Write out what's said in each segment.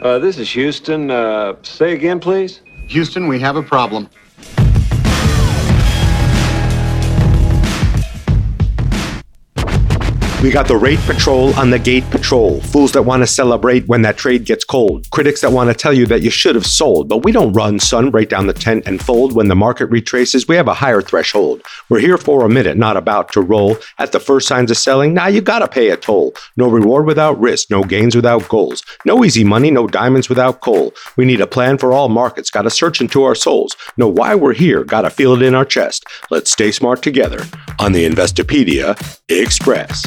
Uh, this is Houston. Uh, say again, please. Houston, we have a problem. We got the rate patrol on the gate patrol. Fools that want to celebrate when that trade gets cold. Critics that want to tell you that you should have sold. But we don't run, son, break down the tent and fold. When the market retraces, we have a higher threshold. We're here for a minute, not about to roll. At the first signs of selling, now you gotta pay a toll. No reward without risk, no gains without goals. No easy money, no diamonds without coal. We need a plan for all markets, gotta search into our souls. Know why we're here, gotta feel it in our chest. Let's stay smart together on the Investopedia Express.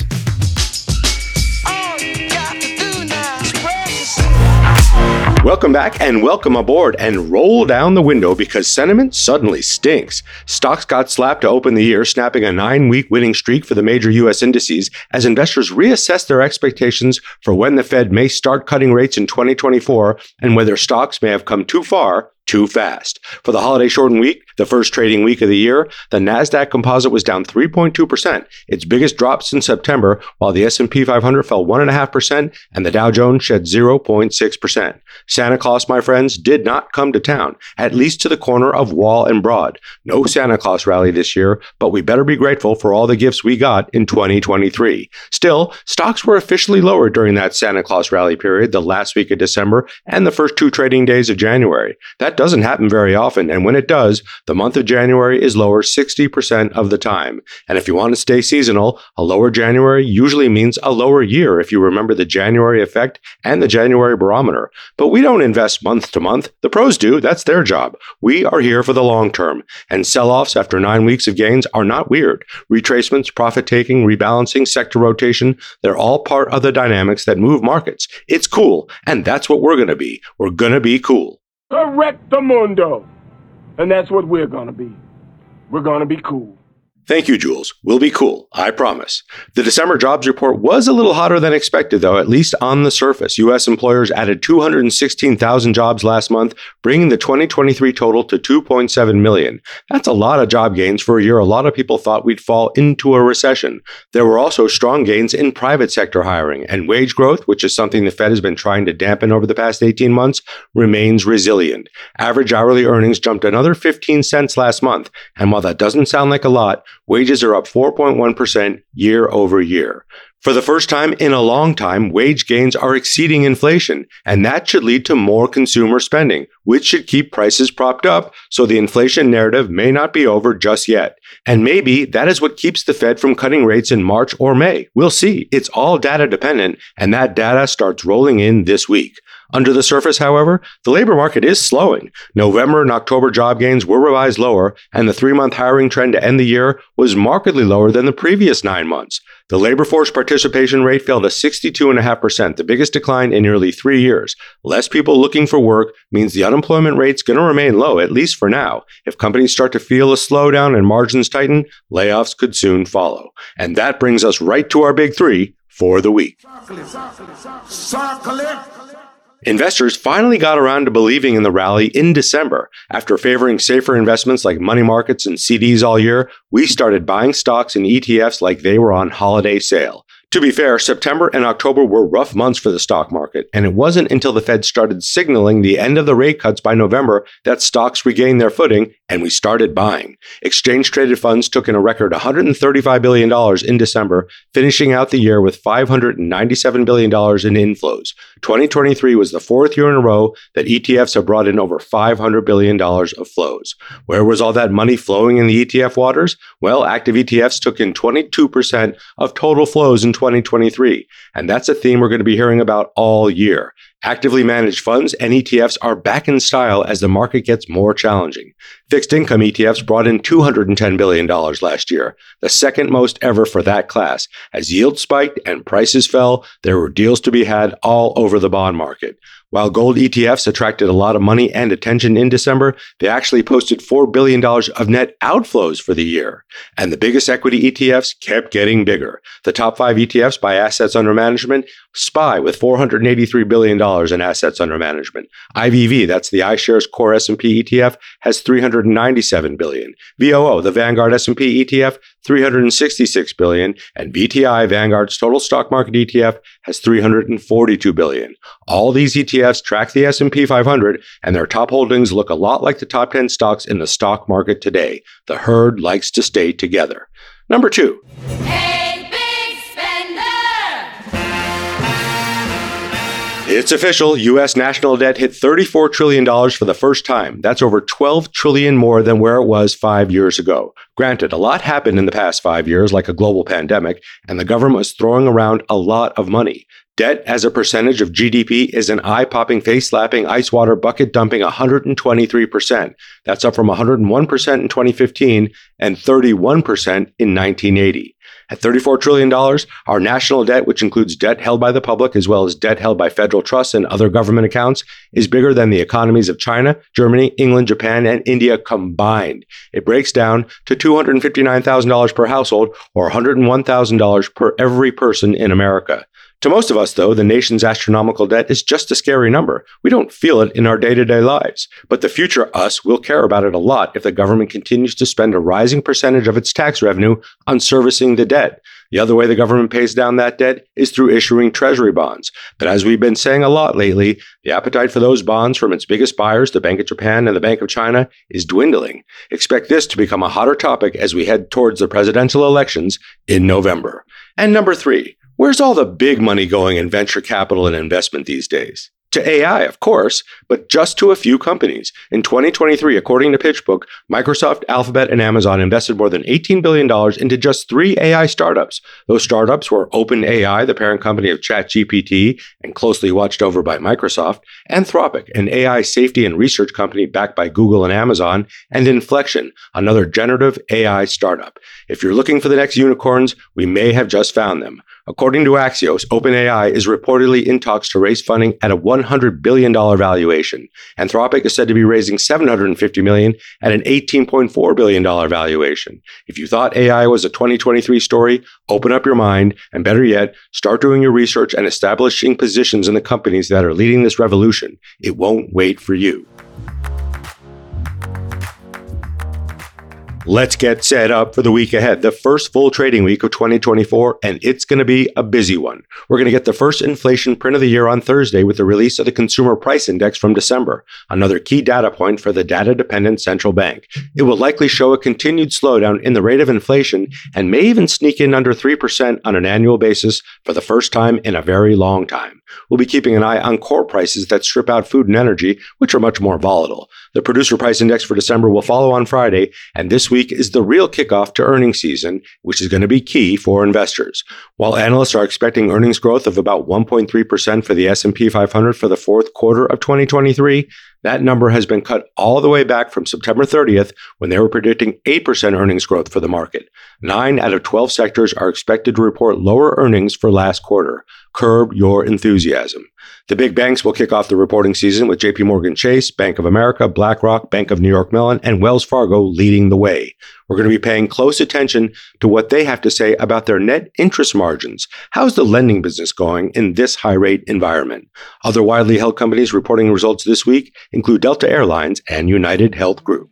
Welcome back and welcome aboard and roll down the window because sentiment suddenly stinks. Stocks got slapped to open the year, snapping a nine week winning streak for the major U.S. indices as investors reassess their expectations for when the Fed may start cutting rates in 2024 and whether stocks may have come too far too fast. For the holiday shortened week, the first trading week of the year, the Nasdaq Composite was down 3.2%, its biggest drop since September, while the S&P 500 fell 1.5% and the Dow Jones shed 0.6%. Santa Claus, my friends, did not come to town, at least to the corner of Wall and Broad. No Santa Claus rally this year, but we better be grateful for all the gifts we got in 2023. Still, stocks were officially lower during that Santa Claus rally period, the last week of December and the first two trading days of January. That doesn't happen very often, and when it does, the month of January is lower 60% of the time. And if you want to stay seasonal, a lower January usually means a lower year if you remember the January effect and the January barometer. But we don't invest month to month. The pros do, that's their job. We are here for the long term, and sell offs after nine weeks of gains are not weird. Retracements, profit taking, rebalancing, sector rotation, they're all part of the dynamics that move markets. It's cool, and that's what we're going to be. We're going to be cool. Correctamundo. And that's what we're going to be. We're going to be cool. Thank you, Jules. We'll be cool, I promise. The December jobs report was a little hotter than expected, though, at least on the surface. U.S. employers added 216,000 jobs last month, bringing the 2023 total to 2.7 million. That's a lot of job gains for a year a lot of people thought we'd fall into a recession. There were also strong gains in private sector hiring, and wage growth, which is something the Fed has been trying to dampen over the past 18 months, remains resilient. Average hourly earnings jumped another 15 cents last month, and while that doesn't sound like a lot, wages are up 4.1% year over year. For the first time in a long time, wage gains are exceeding inflation, and that should lead to more consumer spending, which should keep prices propped up so the inflation narrative may not be over just yet. And maybe that is what keeps the Fed from cutting rates in March or May. We'll see. It's all data dependent, and that data starts rolling in this week. Under the surface, however, the labor market is slowing. November and October job gains were revised lower, and the three month hiring trend to end the year was markedly lower than the previous nine months. The labor force participation rate fell to 62.5%, the biggest decline in nearly three years. Less people looking for work means the unemployment rate's going to remain low, at least for now. If companies start to feel a slowdown and margins tighten, layoffs could soon follow. And that brings us right to our big three for the week. Investors finally got around to believing in the rally in December. After favoring safer investments like money markets and CDs all year, we started buying stocks and ETFs like they were on holiday sale. To be fair, September and October were rough months for the stock market, and it wasn't until the Fed started signaling the end of the rate cuts by November that stocks regained their footing and we started buying. Exchange traded funds took in a record $135 billion in December, finishing out the year with $597 billion in inflows. 2023 was the fourth year in a row that ETFs have brought in over $500 billion of flows. Where was all that money flowing in the ETF waters? Well, active ETFs took in 22% of total flows in 2023. And that's a theme we're going to be hearing about all year. Actively managed funds and ETFs are back in style as the market gets more challenging. Fixed income ETFs brought in $210 billion last year, the second most ever for that class. As yields spiked and prices fell, there were deals to be had all over the bond market. While gold ETFs attracted a lot of money and attention in December, they actually posted $4 billion of net outflows for the year. And the biggest equity ETFs kept getting bigger. The top five ETFs by assets under management SPY with $483 billion in assets under management. IVV, that's the iShares Core S&P ETF, has 397 billion. VOO, the Vanguard S&P ETF, 366 billion, and VTI, Vanguard's total stock market ETF, has 342 billion. All these ETFs track the S&P 500 and their top holdings look a lot like the top 10 stocks in the stock market today. The herd likes to stay together. Number 2. Hey, It's official. U.S. national debt hit $34 trillion for the first time. That's over 12 trillion more than where it was five years ago. Granted, a lot happened in the past five years, like a global pandemic, and the government was throwing around a lot of money. Debt as a percentage of GDP is an eye popping, face slapping, ice water bucket dumping 123%. That's up from 101% in 2015 and 31% in 1980. At $34 trillion, our national debt, which includes debt held by the public as well as debt held by federal trusts and other government accounts, is bigger than the economies of China, Germany, England, Japan, and India combined. It breaks down to $259,000 per household or $101,000 per every person in America. To most of us, though, the nation's astronomical debt is just a scary number. We don't feel it in our day to day lives. But the future us will care about it a lot if the government continues to spend a rising percentage of its tax revenue on servicing the debt. The other way the government pays down that debt is through issuing treasury bonds. But as we've been saying a lot lately, the appetite for those bonds from its biggest buyers, the Bank of Japan and the Bank of China, is dwindling. Expect this to become a hotter topic as we head towards the presidential elections in November. And number three, Where's all the big money going in venture capital and investment these days? To AI, of course, but just to a few companies. In 2023, according to PitchBook, Microsoft, Alphabet, and Amazon invested more than $18 billion into just three AI startups. Those startups were OpenAI, the parent company of ChatGPT and closely watched over by Microsoft, Anthropic, an AI safety and research company backed by Google and Amazon, and Inflection, another generative AI startup. If you're looking for the next unicorns, we may have just found them. According to Axios, OpenAI is reportedly in talks to raise funding at a $100 billion valuation. Anthropic is said to be raising 750 million at an $18.4 billion valuation. If you thought AI was a 2023 story, open up your mind, and better yet, start doing your research and establishing positions in the companies that are leading this revolution. It won't wait for you. Let's get set up for the week ahead, the first full trading week of 2024, and it's going to be a busy one. We're going to get the first inflation print of the year on Thursday with the release of the Consumer Price Index from December, another key data point for the data dependent central bank. It will likely show a continued slowdown in the rate of inflation and may even sneak in under 3% on an annual basis for the first time in a very long time. We'll be keeping an eye on core prices that strip out food and energy, which are much more volatile. The producer price index for December will follow on Friday, and this week is the real kickoff to earnings season, which is going to be key for investors. While analysts are expecting earnings growth of about 1.3% for the S&P 500 for the fourth quarter of 2023, that number has been cut all the way back from September 30th when they were predicting 8% earnings growth for the market. 9 out of 12 sectors are expected to report lower earnings for last quarter. Curb your enthusiasm. The big banks will kick off the reporting season with JP Morgan Chase, Bank of America, BlackRock, Bank of New York Mellon, and Wells Fargo leading the way. We're going to be paying close attention to what they have to say about their net interest margins. How's the lending business going in this high rate environment? Other widely held companies reporting results this week include Delta Airlines and United Health Group.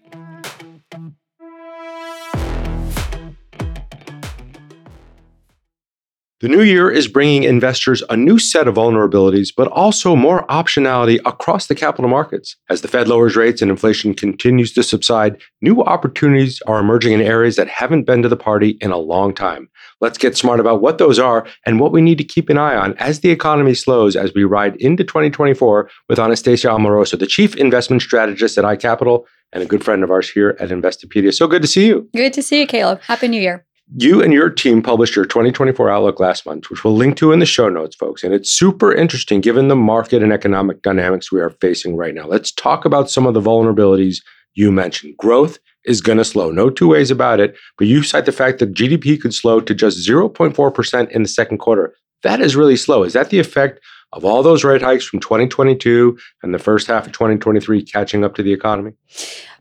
The new year is bringing investors a new set of vulnerabilities, but also more optionality across the capital markets. As the Fed lowers rates and inflation continues to subside, new opportunities are emerging in areas that haven't been to the party in a long time. Let's get smart about what those are and what we need to keep an eye on as the economy slows as we ride into 2024 with Anastasia Amoroso, the Chief Investment Strategist at iCapital and a good friend of ours here at Investopedia. So good to see you. Good to see you, Caleb. Happy New Year. You and your team published your 2024 outlook last month, which we'll link to in the show notes, folks. And it's super interesting given the market and economic dynamics we are facing right now. Let's talk about some of the vulnerabilities you mentioned. Growth is going to slow, no two ways about it. But you cite the fact that GDP could slow to just 0.4% in the second quarter. That is really slow. Is that the effect of all those rate hikes from 2022 and the first half of 2023 catching up to the economy?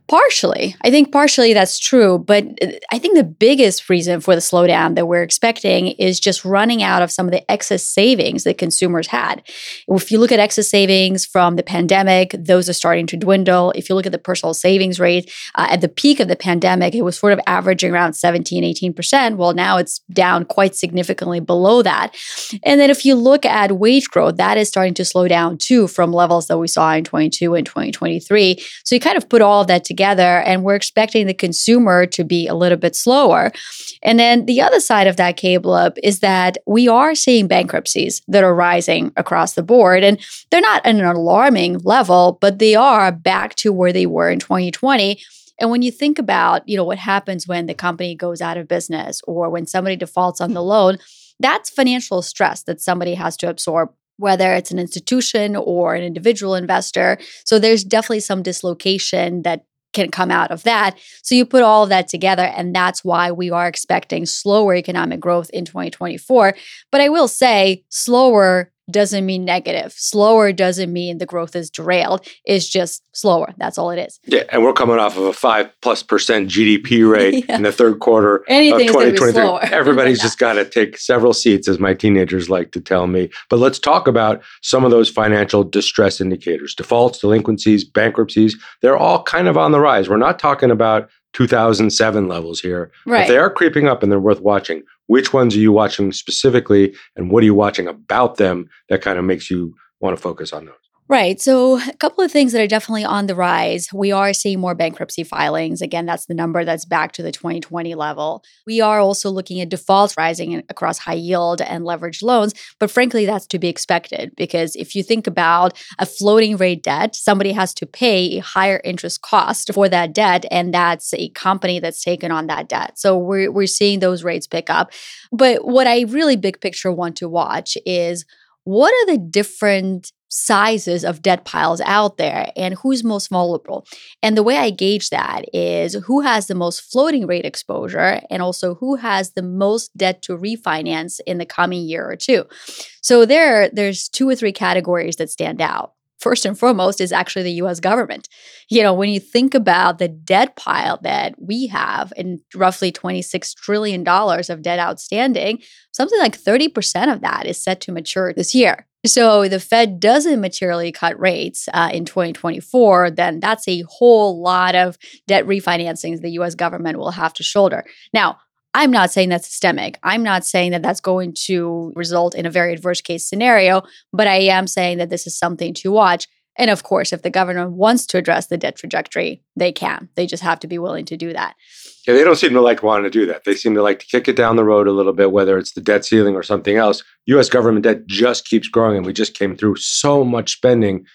Partially. I think partially that's true. But uh, I think the biggest reason for the slowdown that we're expecting is just running out of some of the excess savings that consumers had. If you look at excess savings from the pandemic, those are starting to dwindle. If you look at the personal savings rate, uh, at the peak of the pandemic, it was sort of averaging around 17, 18%. Well, now it's down quite significantly below that. And then if you look at wage growth, that is starting to slow down too from levels that we saw in 22 and 2023. So you kind of put all of that together, and we're expecting the consumer to be a little bit slower. And then the other side of that, cable up is that we are seeing bankruptcies that are rising across the board. And they're not at an alarming level, but they are back to where they were in 2020. And when you think about, you know, what happens when the company goes out of business or when somebody defaults on the loan, that's financial stress that somebody has to absorb whether it's an institution or an individual investor. So there's definitely some dislocation that can come out of that. So you put all of that together, and that's why we are expecting slower economic growth in 2024. But I will say, slower doesn't mean negative. Slower doesn't mean the growth is derailed. It's just slower. That's all it is. Yeah, and we're coming off of a five plus percent GDP rate Yeah. in the third quarter of is be 2023. slower. Everybody's just got to take several seats, as my teenagers like to tell me. But let's talk about some of those financial distress indicators: defaults, delinquencies, bankruptcies. They're all kind of on the rise. We're not talking about 2007 levels here, right. but they are creeping up, and they're worth watching. Which ones are you watching specifically, and what are you watching about them that kind of makes you want to focus on those? Right. So, a couple of things that are definitely on the rise. We are seeing more bankruptcy filings. Again, that's the number that's back to the 2020 level. We are also looking at defaults rising across high yield and leveraged loans. But frankly, that's to be expected because if you think about a floating rate debt, somebody has to pay a higher interest cost for that debt. And that's a company that's taken on that debt. So, we're, we're seeing those rates pick up. But what I really big picture want to watch is what are the different sizes of debt piles out there and who's most vulnerable. And the way I gauge that is who has the most floating rate exposure and also who has the most debt to refinance in the coming year or two. So there there's two or three categories that stand out. First and foremost is actually the US government. You know, when you think about the debt pile that we have in roughly $26 trillion of debt outstanding, something like 30% of that is set to mature this year. So the Fed doesn't materially cut rates uh, in 2024, then that's a whole lot of debt refinancings the US government will have to shoulder. Now, I'm not saying that's systemic. I'm not saying that that's going to result in a very adverse case scenario, but I am saying that this is something to watch. And of course, if the government wants to address the debt trajectory, they can. They just have to be willing to do that. Yeah, they don't seem to like wanting to do that. They seem to like to kick it down the road a little bit, whether it's the debt ceiling or something else. US government debt just keeps growing, and we just came through so much spending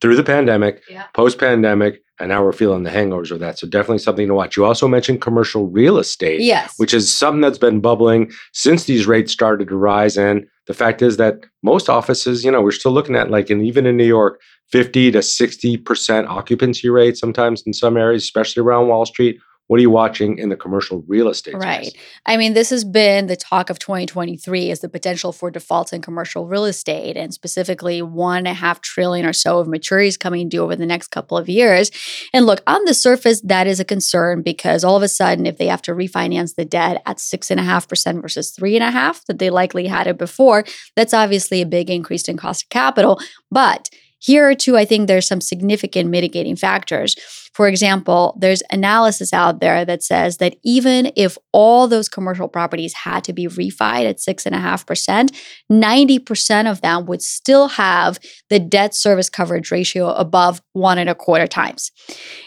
through the pandemic, Yeah. post pandemic, and now we're feeling the hangovers of that. So, definitely something to watch. You also mentioned commercial real estate, Yes. which is something that's been bubbling since these rates started to rise. And the fact is that most offices, you know, we're still looking at like, and even in New York, 50 to 60% occupancy rate sometimes in some areas, especially around Wall Street. What are you watching in the commercial real estate Right. space? I mean, this has been the talk of 2023 is the potential for defaults in commercial real estate and specifically one and a half trillion or so of maturities coming due over the next couple of years. And look, on the surface, that is a concern because all of a sudden, if they have to refinance the debt at six and a half percent versus three and a half that they likely had it before, that's obviously a big increase in cost of capital. But here too, I think there's some significant mitigating factors. For example, there's analysis out there that says that even if all those commercial properties had to be refied at six and a half percent, 90% of them would still have the debt service coverage ratio above one and a quarter times.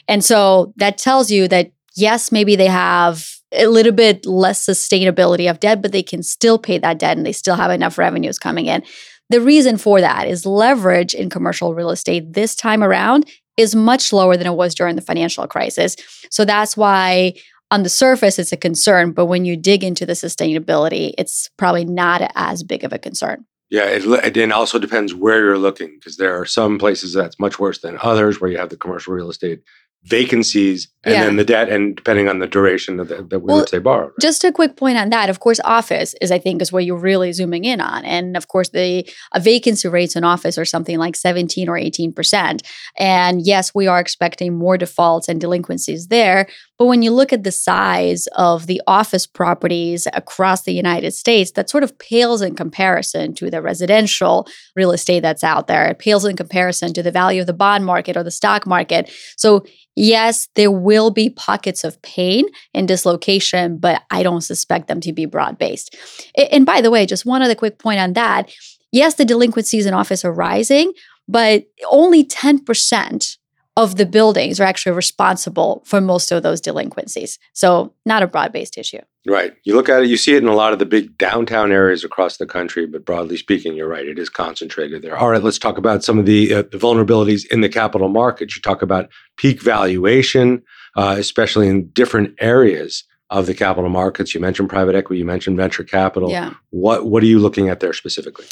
And so that tells you that yes, maybe they have a little bit less sustainability of debt, but they can still pay that debt and they still have enough revenues coming in. The reason for that is leverage in commercial real estate this time around is much lower than it was during the financial crisis. So that's why on the surface it's a concern, but when you dig into the sustainability, it's probably not as big of a concern. Yeah, it, it then also depends where you're looking because there are some places that's much worse than others where you have the commercial real estate vacancies and Yeah. then the debt, and depending on the duration of the, that we Well, would say borrowed. Just a quick point on that. Of course, office is, I think, is where you're really zooming in on. And of course, the uh, vacancy rates in office are something like 17 or 18%. And yes, we are expecting more defaults and delinquencies there. But when you look at the size of the office properties across the United States, that sort of pales in comparison to the residential real estate that's out there. It pales in comparison to the value of the bond market or the stock market. So, yes, there will be pockets of pain and dislocation, but I don't suspect them to be broad based. And by the way, just one other quick point on that. Yes, the delinquencies in office are rising, but only 10% of the buildings are actually responsible for most of those delinquencies. So, not a broad based issue. Right. You look at it, you see it in a lot of the big downtown areas across the country, but broadly speaking, you're right. It is concentrated there. All right, let's talk about some of the, uh, the vulnerabilities in the capital markets. You talk about peak valuation, uh, especially in different areas of the capital markets. You mentioned private equity, you mentioned venture capital. Yeah. What what are you looking at there specifically?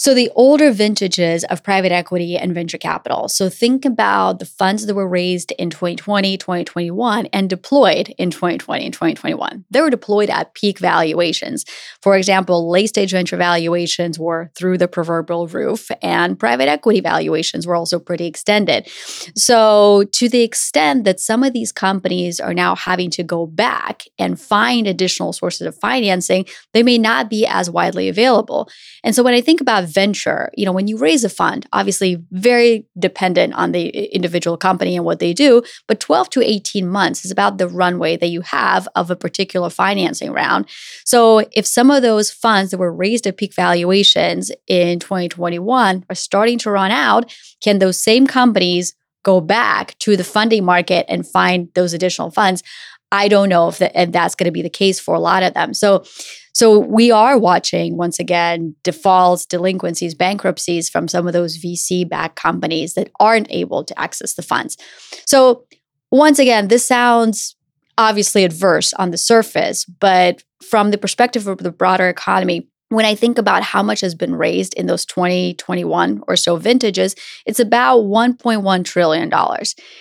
So, the older vintages of private equity and venture capital. So, think about the funds that were raised in 2020, 2021, and deployed in 2020 and 2021. They were deployed at peak valuations. For example, late stage venture valuations were through the proverbial roof, and private equity valuations were also pretty extended. So, to the extent that some of these companies are now having to go back and find additional sources of financing, they may not be as widely available. And so when I think about venture, you know, when you raise a fund, obviously very dependent on the individual company and what they do, but 12 to 18 months is about the runway that you have of a particular financing round. So if some of those funds that were raised at peak valuations in 2021 are starting to run out, can those same companies go back to the funding market and find those additional funds? I don't know if, that, if that's going to be the case for a lot of them. So so we are watching once again defaults, delinquencies, bankruptcies from some of those VC backed companies that aren't able to access the funds. So once again, this sounds obviously adverse on the surface, but from the perspective of the broader economy, when I think about how much has been raised in those 2021 or so vintages, it's about $1.1 trillion.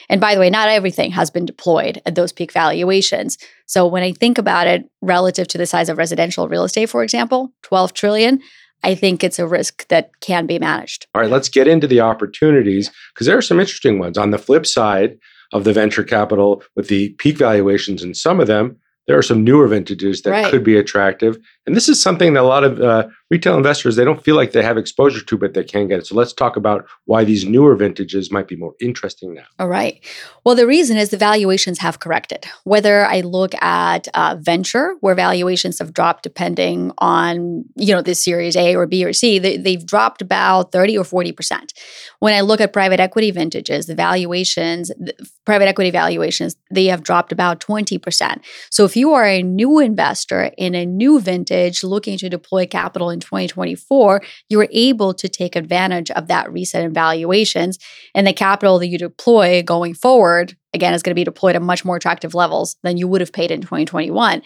And by the way, not everything has been deployed at those peak valuations. So when I think about it relative to the size of residential real estate, for example, 12 trillion, I think it's a risk that can be managed. All right, let's get into the opportunities because there are some interesting ones. On the flip side of the venture capital, with the peak valuations in some of them, there are some newer vintages that Right. could be attractive. And this is something that a lot of uh, retail investors they don't feel like they have exposure to, but they can get it. So let's talk about why these newer vintages might be more interesting now. All right. Well, the reason is the valuations have corrected. Whether I look at uh, venture, where valuations have dropped depending on you know this Series A or B or C, they, they've dropped about thirty or forty percent. When I look at private equity vintages, the valuations, the private equity valuations, they have dropped about twenty percent. So if you are a new investor in a new vintage looking to deploy capital in 2024, you are able to take advantage of that reset in valuations and the capital that you deploy going forward again is going to be deployed at much more attractive levels than you would have paid in 2021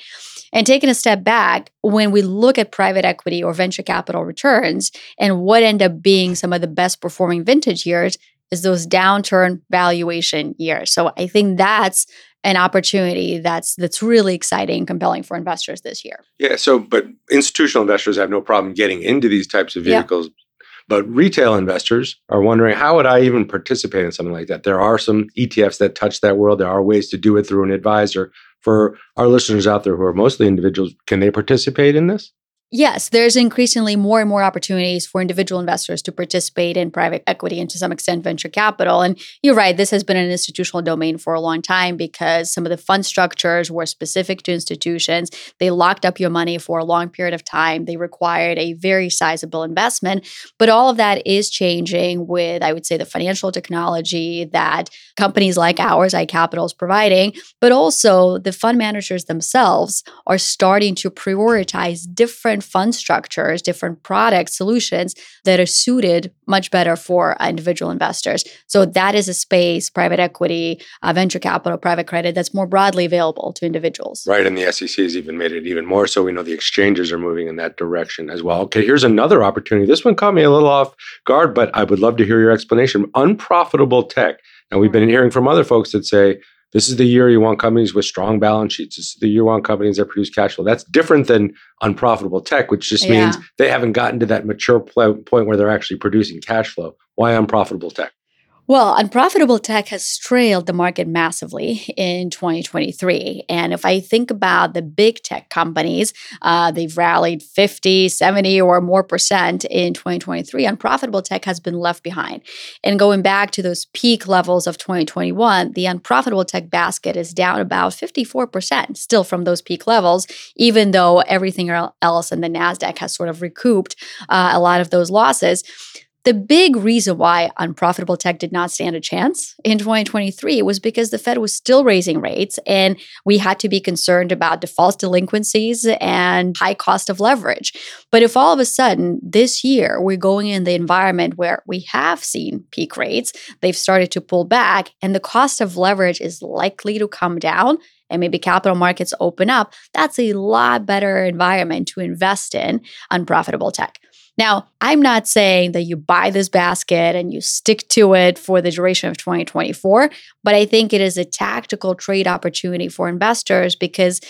and taking a step back when we look at private equity or venture capital returns and what end up being some of the best performing vintage years is those downturn valuation years. So i think that's an opportunity that's that's really exciting and compelling for investors this year Yeah. So, but institutional investors have no problem getting into these types of Yeah. vehicles. But retail investors are wondering how would I even participate in something like that? There are some ETFs that touch that world. There are ways to do it through an advisor. For our listeners out there who are mostly individuals, can they participate in this? Yes, there's increasingly more and more opportunities for individual investors to participate in private equity and to some extent venture capital. And you're right, this has been an institutional domain for a long time because some of the fund structures were specific to institutions. They locked up your money for a long period of time. They required a very sizable investment. But all of that is changing with, I would say, the financial technology that companies like ours, iCapital, is providing, but also the fund managers themselves are starting to prioritize different fund structures, different product solutions that are suited much better for individual investors. So that is a space, private equity, uh, venture capital, private credit, that's more broadly available to individuals. Right. And the SEC has even made it even more so. We know the exchanges are moving in that direction as well. Okay, here's another opportunity. This one caught me a little off guard, but I would love to hear your explanation. Unprofitable tech. And we've been hearing from other folks that say This is the year you want companies with strong balance sheets. This is the year you want companies that produce cash flow. That's different than unprofitable tech, which just means Yeah. they haven't gotten to that mature pl- point where they're actually producing cash flow. Why unprofitable tech? Well, unprofitable tech has trailed the market massively in 2023. And if I think about the big tech companies, uh, they've rallied 50, 70 or more percent in 2023. Unprofitable tech has been left behind. And going back to those peak levels of 2021, the unprofitable tech basket is down about 54% still from those peak levels, even though everything else in the NASDAQ has sort of recouped uh, a lot of those losses. The big reason why unprofitable tech did not stand a chance in 2023 was because the Fed was still raising rates and we had to be concerned about default delinquencies and high cost of leverage. But if all of a sudden this year we're going in the environment where we have seen peak rates, they've started to pull back, and the cost of leverage is likely to come down, and maybe capital markets open up, that's a lot better environment to invest in unprofitable tech. Now, I'm not saying that you buy this basket and you stick to it for the duration of 2024, but I think it is a tactical trade opportunity for investors because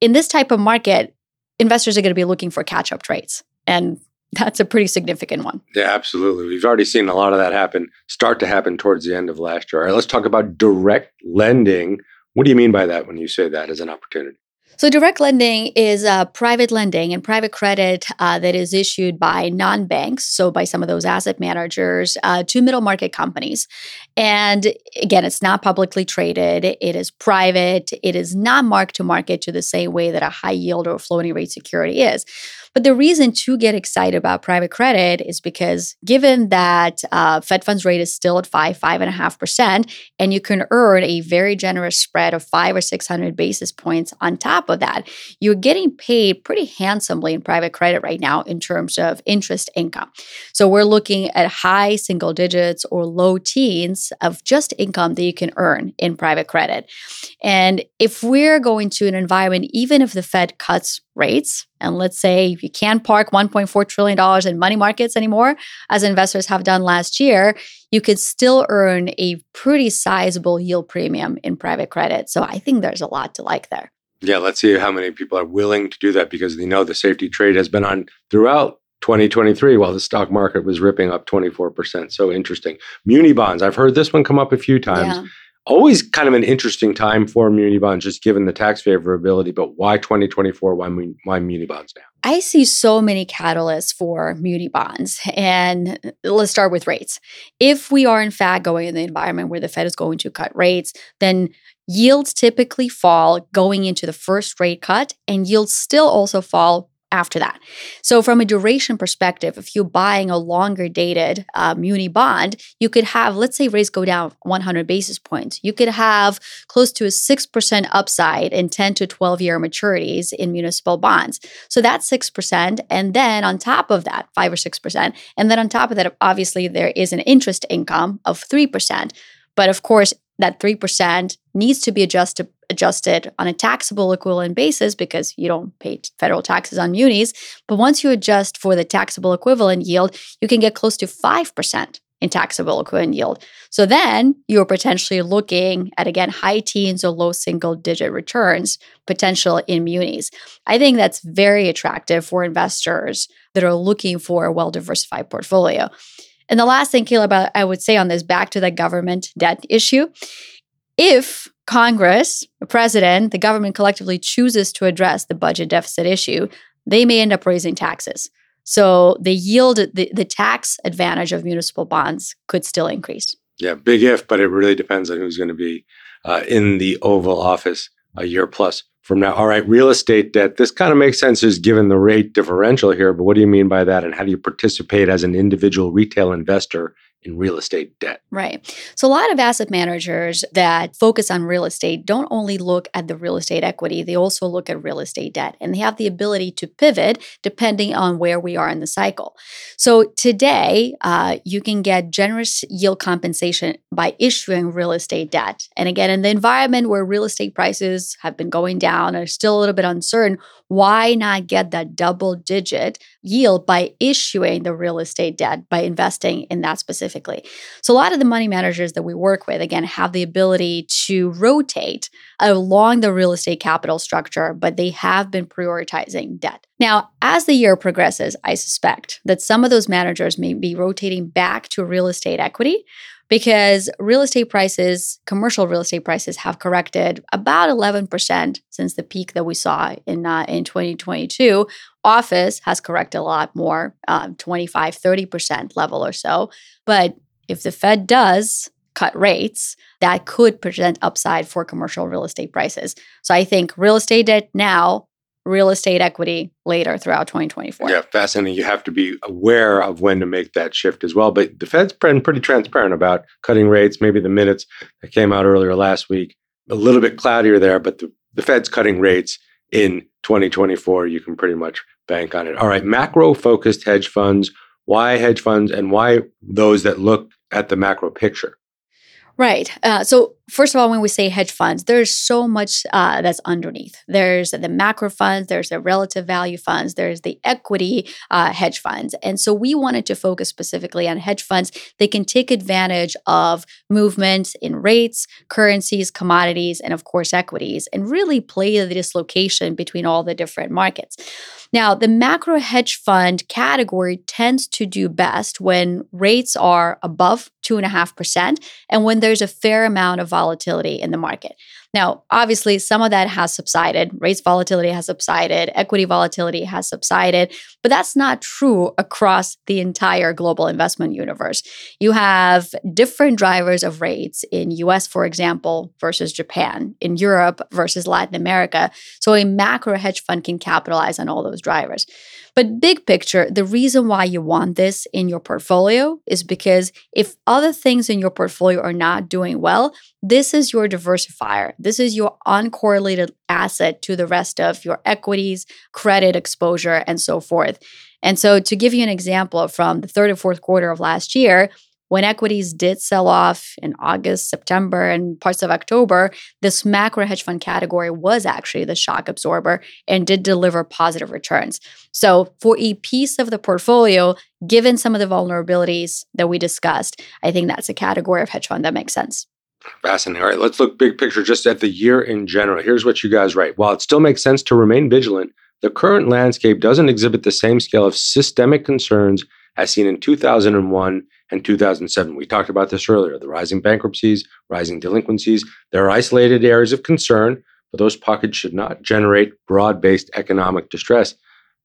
in this type of market, investors are going to be looking for catch up trades. And that's a pretty significant one. Yeah, absolutely. We've already seen a lot of that happen, start to happen towards the end of last year. All right, let's talk about direct lending. What do you mean by that when you say that as an opportunity? So, direct lending is uh, private lending and private credit uh, that is issued by non banks, so by some of those asset managers, uh, to middle market companies. And again, it's not publicly traded, it is private, it is not marked to market to the same way that a high yield or floating rate security is. But the reason to get excited about private credit is because given that uh, Fed funds rate is still at five, five and a half percent, and you can earn a very generous spread of five or 600 basis points on top of that, you're getting paid pretty handsomely in private credit right now in terms of interest income. So we're looking at high single digits or low teens of just income that you can earn in private credit. And if we're going to an environment, even if the Fed cuts rates, and let's say you can't park $1.4 trillion in money markets anymore, as investors have done last year, you could still earn a pretty sizable yield premium in private credit. So I think there's a lot to like there. Yeah, let's see how many people are willing to do that because they know the safety trade has been on throughout 2023 while the stock market was ripping up 24%. So interesting. Muni bonds, I've heard this one come up a few times. Yeah. Always kind of an interesting time for muni bonds, just given the tax favorability. But why 2024? Why, why muni bonds now? I see so many catalysts for muni bonds. And let's start with rates. If we are, in fact, going in the environment where the Fed is going to cut rates, then yields typically fall going into the first rate cut, and yields still also fall after that. So, from a duration perspective, if you're buying a longer dated uh, muni bond, you could have, let's say, rates go down 100 basis points. You could have close to a 6% upside in 10 to 12 year maturities in municipal bonds. So, that's 6%. And then on top of that, 5 or 6%. And then on top of that, obviously, there is an interest income of 3%. But of course, that 3% needs to be adjusted adjusted on a taxable equivalent basis because you don't pay federal taxes on munis. But once you adjust for the taxable equivalent yield, you can get close to 5% in taxable equivalent yield. So then you're potentially looking at again high teens or low single digit returns potential in munis. I think that's very attractive for investors that are looking for a well diversified portfolio. And the last thing, Caleb, I would say on this, back to the government debt issue. If Congress, the president, the government collectively chooses to address the budget deficit issue, they may end up raising taxes. So the yield, the, the tax advantage of municipal bonds could still increase. Yeah, big if, but it really depends on who's going to be uh, in the Oval Office a year plus from now. All right, real estate debt. This kind of makes sense just given the rate differential here, but what do you mean by that? And how do you participate as an individual retail investor in real estate debt? Right. So, a lot of asset managers that focus on real estate don't only look at the real estate equity, they also look at real estate debt and they have the ability to pivot depending on where we are in the cycle. So, today, uh, you can get generous yield compensation by issuing real estate debt. And again, in the environment where real estate prices have been going down and are still a little bit uncertain, why not get that double digit yield by issuing the real estate debt by investing in that specifically. So a lot of the money managers that we work with again have the ability to rotate along the real estate capital structure, but they have been prioritizing debt. Now, as the year progresses, I suspect that some of those managers may be rotating back to real estate equity because real estate prices, commercial real estate prices, have corrected about 11% since the peak that we saw in, uh, in 2022. Office has corrected a lot more, um, 25, 30% level or so. But if the Fed does cut rates, that could present upside for commercial real estate prices. So I think real estate debt now real estate equity later throughout 2024. Yeah, fascinating. You have to be aware of when to make that shift as well. But the Fed's been pretty transparent about cutting rates. Maybe the minutes that came out earlier last week, a little bit cloudier there, but the, the Fed's cutting rates in 2024. You can pretty much bank on it. All right, macro focused hedge funds. Why hedge funds and why those that look at the macro picture? Right. Uh, so, first of all, when we say hedge funds, there's so much uh, that's underneath. There's the macro funds, there's the relative value funds, there's the equity uh, hedge funds. And so, we wanted to focus specifically on hedge funds that can take advantage of movements in rates, currencies, commodities, and of course, equities, and really play the dislocation between all the different markets. Now, the macro hedge fund category tends to do best when rates are above 2.5% and when there's a fair amount of volatility in the market. Now, obviously, some of that has subsided. Rates volatility has subsided, equity volatility has subsided, but that's not true across the entire global investment universe. You have different drivers of rates in US, for example, versus Japan, in Europe versus Latin America. So a macro hedge fund can capitalize on all those drivers. But big picture, the reason why you want this in your portfolio is because if other things in your portfolio are not doing well, this is your diversifier. This is your uncorrelated asset to the rest of your equities, credit exposure, and so forth. And so, to give you an example from the third and fourth quarter of last year, when equities did sell off in August, September, and parts of October, this macro hedge fund category was actually the shock absorber and did deliver positive returns. So, for a piece of the portfolio, given some of the vulnerabilities that we discussed, I think that's a category of hedge fund that makes sense. Fascinating. All right, let's look big picture just at the year in general. Here's what you guys write. While it still makes sense to remain vigilant, the current landscape doesn't exhibit the same scale of systemic concerns as seen in 2001 and 2007. We talked about this earlier the rising bankruptcies, rising delinquencies. There are isolated areas of concern, but those pockets should not generate broad based economic distress.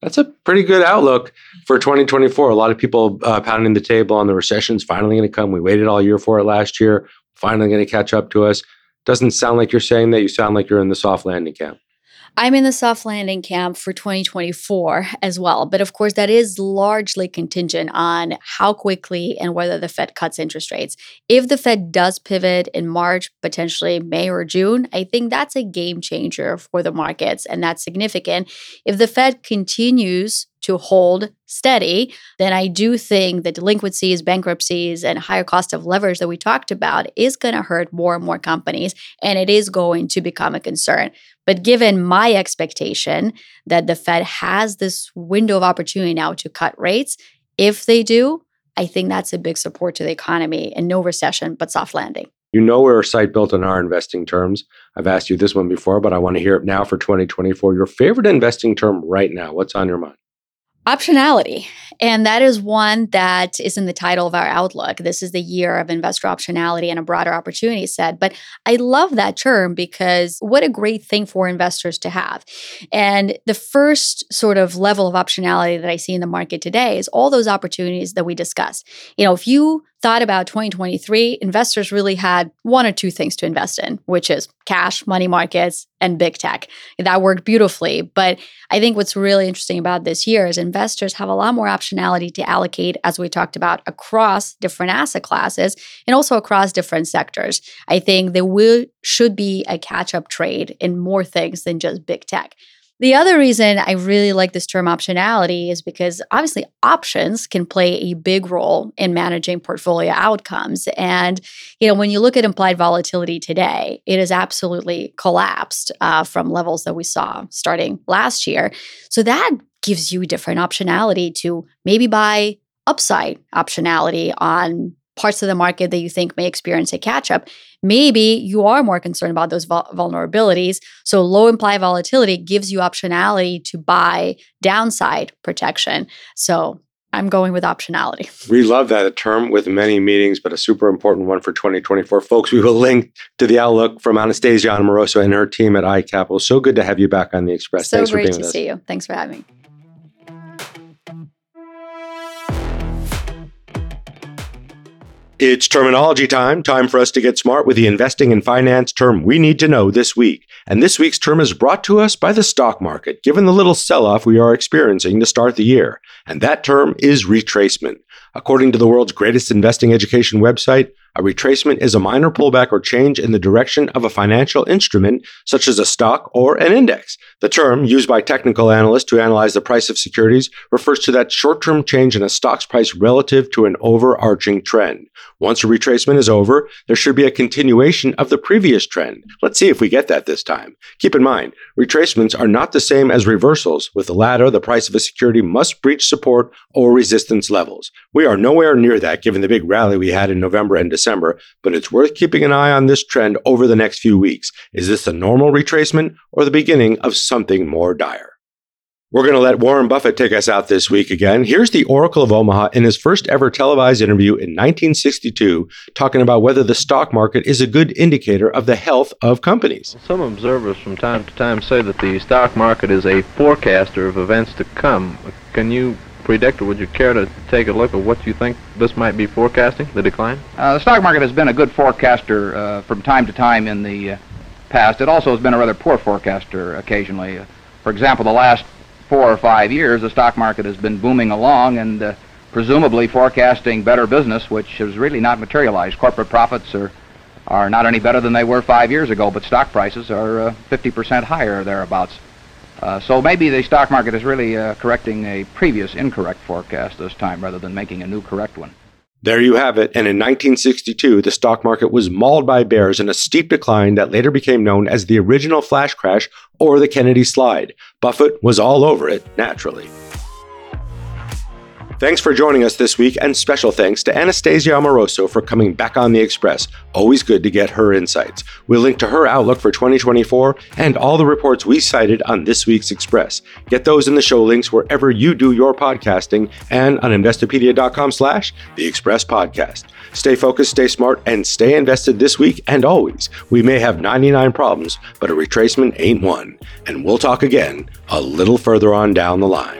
That's a pretty good outlook for 2024. A lot of people uh, pounding the table on the recession's finally going to come. We waited all year for it last year, finally going to catch up to us. Doesn't sound like you're saying that. You sound like you're in the soft landing camp. I'm in the soft landing camp for 2024 as well. But of course, that is largely contingent on how quickly and whether the Fed cuts interest rates. If the Fed does pivot in March, potentially May or June, I think that's a game changer for the markets and that's significant. If the Fed continues to hold steady, then I do think the delinquencies, bankruptcies, and higher cost of leverage that we talked about is going to hurt more and more companies, and it is going to become a concern. But given my expectation that the Fed has this window of opportunity now to cut rates, if they do, I think that's a big support to the economy and no recession, but soft landing. You know we're site built on our investing terms. I've asked you this one before, but I want to hear it now for 2024. Your favorite investing term right now. What's on your mind? Optionality. And that is one that is in the title of our outlook. This is the year of investor optionality and a broader opportunity set. But I love that term because what a great thing for investors to have. And the first sort of level of optionality that I see in the market today is all those opportunities that we discussed. You know, if you thought about 2023, investors really had one or two things to invest in, which is cash, money markets, and big tech. That worked beautifully. But I think what's really interesting about this year is investors have a lot more optionality to allocate, as we talked about, across different asset classes and also across different sectors. I think there will should be a catch-up trade in more things than just big tech. The other reason I really like this term optionality is because obviously options can play a big role in managing portfolio outcomes. And, you know, when you look at implied volatility today, it has absolutely collapsed uh, from levels that we saw starting last year. So that gives you different optionality to maybe buy upside optionality on parts of the market that you think may experience a catch up. Maybe you are more concerned about those vul- vulnerabilities. So, low implied volatility gives you optionality to buy downside protection. So, I'm going with optionality. We love that term with many meetings, but a super important one for 2024. Folks, we will link to the outlook from Anastasia Amoroso and her team at iCapital. So good to have you back on the Express. So Thanks for great being to with us. see you. Thanks for having me. It's terminology time. Time for us to get smart with the investing and finance term we need to know this week. And this week's term is brought to us by the stock market, given the little sell off we are experiencing to start the year. And that term is retracement. According to the world's greatest investing education website, a retracement is a minor pullback or change in the direction of a financial instrument, such as a stock or an index. The term, used by technical analysts to analyze the price of securities, refers to that short term change in a stock's price relative to an overarching trend. Once a retracement is over, there should be a continuation of the previous trend. Let's see if we get that this time. Keep in mind, retracements are not the same as reversals. With the latter, the price of a security must breach support or resistance levels. We are nowhere near that given the big rally we had in November and December, but it's worth keeping an eye on this trend over the next few weeks. Is this a normal retracement or the beginning of something more dire? We're going to let Warren Buffett take us out this week again. Here's the Oracle of Omaha in his first ever televised interview in 1962, talking about whether the stock market is a good indicator of the health of companies. Some observers from time to time say that the stock market is a forecaster of events to come. Can you predict, or would you care to take a look at what you think this might be forecasting, the decline? Uh, the stock market has been a good forecaster uh, from time to time in the uh, past. It also has been a rather poor forecaster occasionally. Uh, for example, the last four or five years, the stock market has been booming along and uh, presumably forecasting better business, which has really not materialized. Corporate profits are are not any better than they were five years ago, but stock prices are uh, 50% higher thereabouts. Uh, so maybe the stock market is really uh, correcting a previous incorrect forecast this time rather than making a new correct one. There you have it. And in 1962, the stock market was mauled by bears in a steep decline that later became known as the original flash crash or the Kennedy slide. Buffett was all over it, naturally. Thanks for joining us this week, and special thanks to Anastasia Amoroso for coming back on the Express. Always good to get her insights. We'll link to her outlook for 2024 and all the reports we cited on this week's Express. Get those in the show links wherever you do your podcasting and on investopedia.com slash the Express Podcast. Stay focused, stay smart, and stay invested this week and always. We may have 99 problems, but a retracement ain't one. And we'll talk again a little further on down the line.